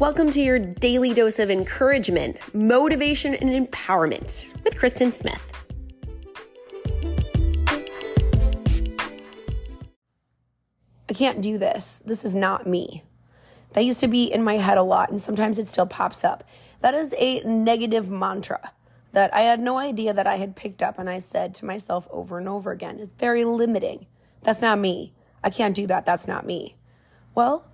Welcome to your daily dose of encouragement, motivation, and empowerment with Kristen Smith. I can't do this. This is not me. That used to be in my head a lot, and sometimes it still pops up. That is a negative mantra that I had no idea that I had picked up, and I said to myself over and over again. It's very limiting. That's not me. I can't do that. That's not me. Well,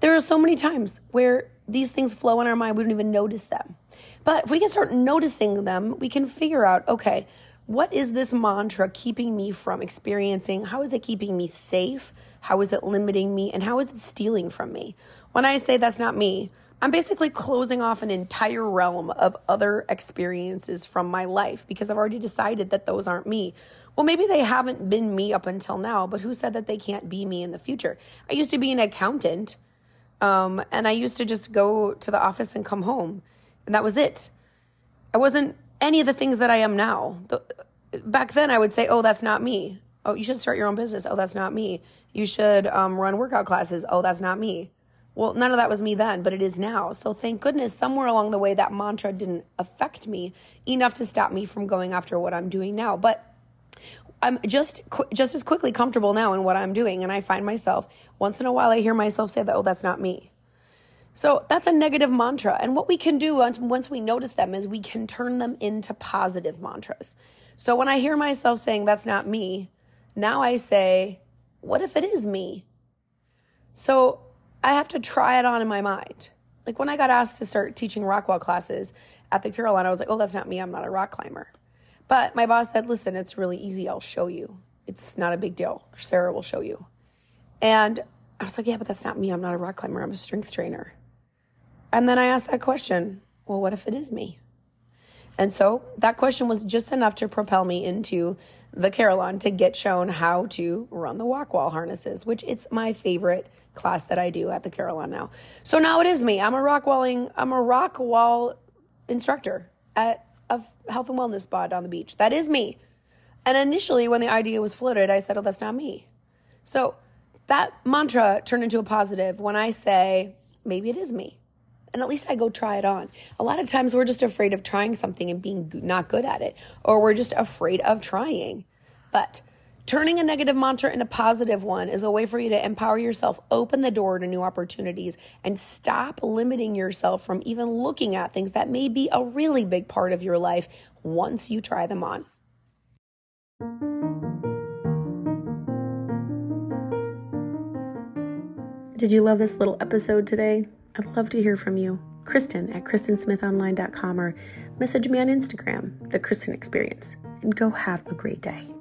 there are so many times where these things flow in our mind, we don't even notice them. But if we can start noticing them, we can figure out okay, what is this mantra keeping me from experiencing? How is it keeping me safe? How is it limiting me? And how is it stealing from me? When I say that's not me, I'm basically closing off an entire realm of other experiences from my life because I've already decided that those aren't me. Well, maybe they haven't been me up until now, but who said that they can't be me in the future? I used to be an accountant, um, and I used to just go to the office and come home, and that was it. I wasn't any of the things that I am now. The, back then, I would say, "Oh, that's not me." Oh, you should start your own business. Oh, that's not me. You should um, run workout classes. Oh, that's not me. Well, none of that was me then, but it is now. So thank goodness somewhere along the way that mantra didn't affect me enough to stop me from going after what I'm doing now. But I'm just just as quickly comfortable now in what I'm doing, and I find myself once in a while I hear myself say that, "Oh, that's not me." So that's a negative mantra, and what we can do once we notice them is we can turn them into positive mantras. So when I hear myself saying that's not me, now I say, "What if it is me?" So I have to try it on in my mind. Like when I got asked to start teaching rock wall classes at the Carillon, I was like, "Oh, that's not me. I'm not a rock climber." But my boss said, listen, it's really easy. I'll show you. It's not a big deal. Sarah will show you. And I was like, yeah, but that's not me. I'm not a rock climber. I'm a strength trainer. And then I asked that question well, what if it is me? And so that question was just enough to propel me into the Carillon to get shown how to run the walk wall harnesses, which it's my favorite class that I do at the Carillon now. So now it is me. I'm a rock walling, I'm a rock wall instructor at a health and wellness spa on the beach. That is me. And initially, when the idea was floated, I said, oh, that's not me. So that mantra turned into a positive when I say, maybe it is me. And at least I go try it on. A lot of times we're just afraid of trying something and being not good at it, or we're just afraid of trying. But Turning a negative mantra into a positive one is a way for you to empower yourself, open the door to new opportunities, and stop limiting yourself from even looking at things that may be a really big part of your life once you try them on. Did you love this little episode today? I'd love to hear from you. Kristen at KristenSmithOnline.com or message me on Instagram, The Kristen Experience, and go have a great day.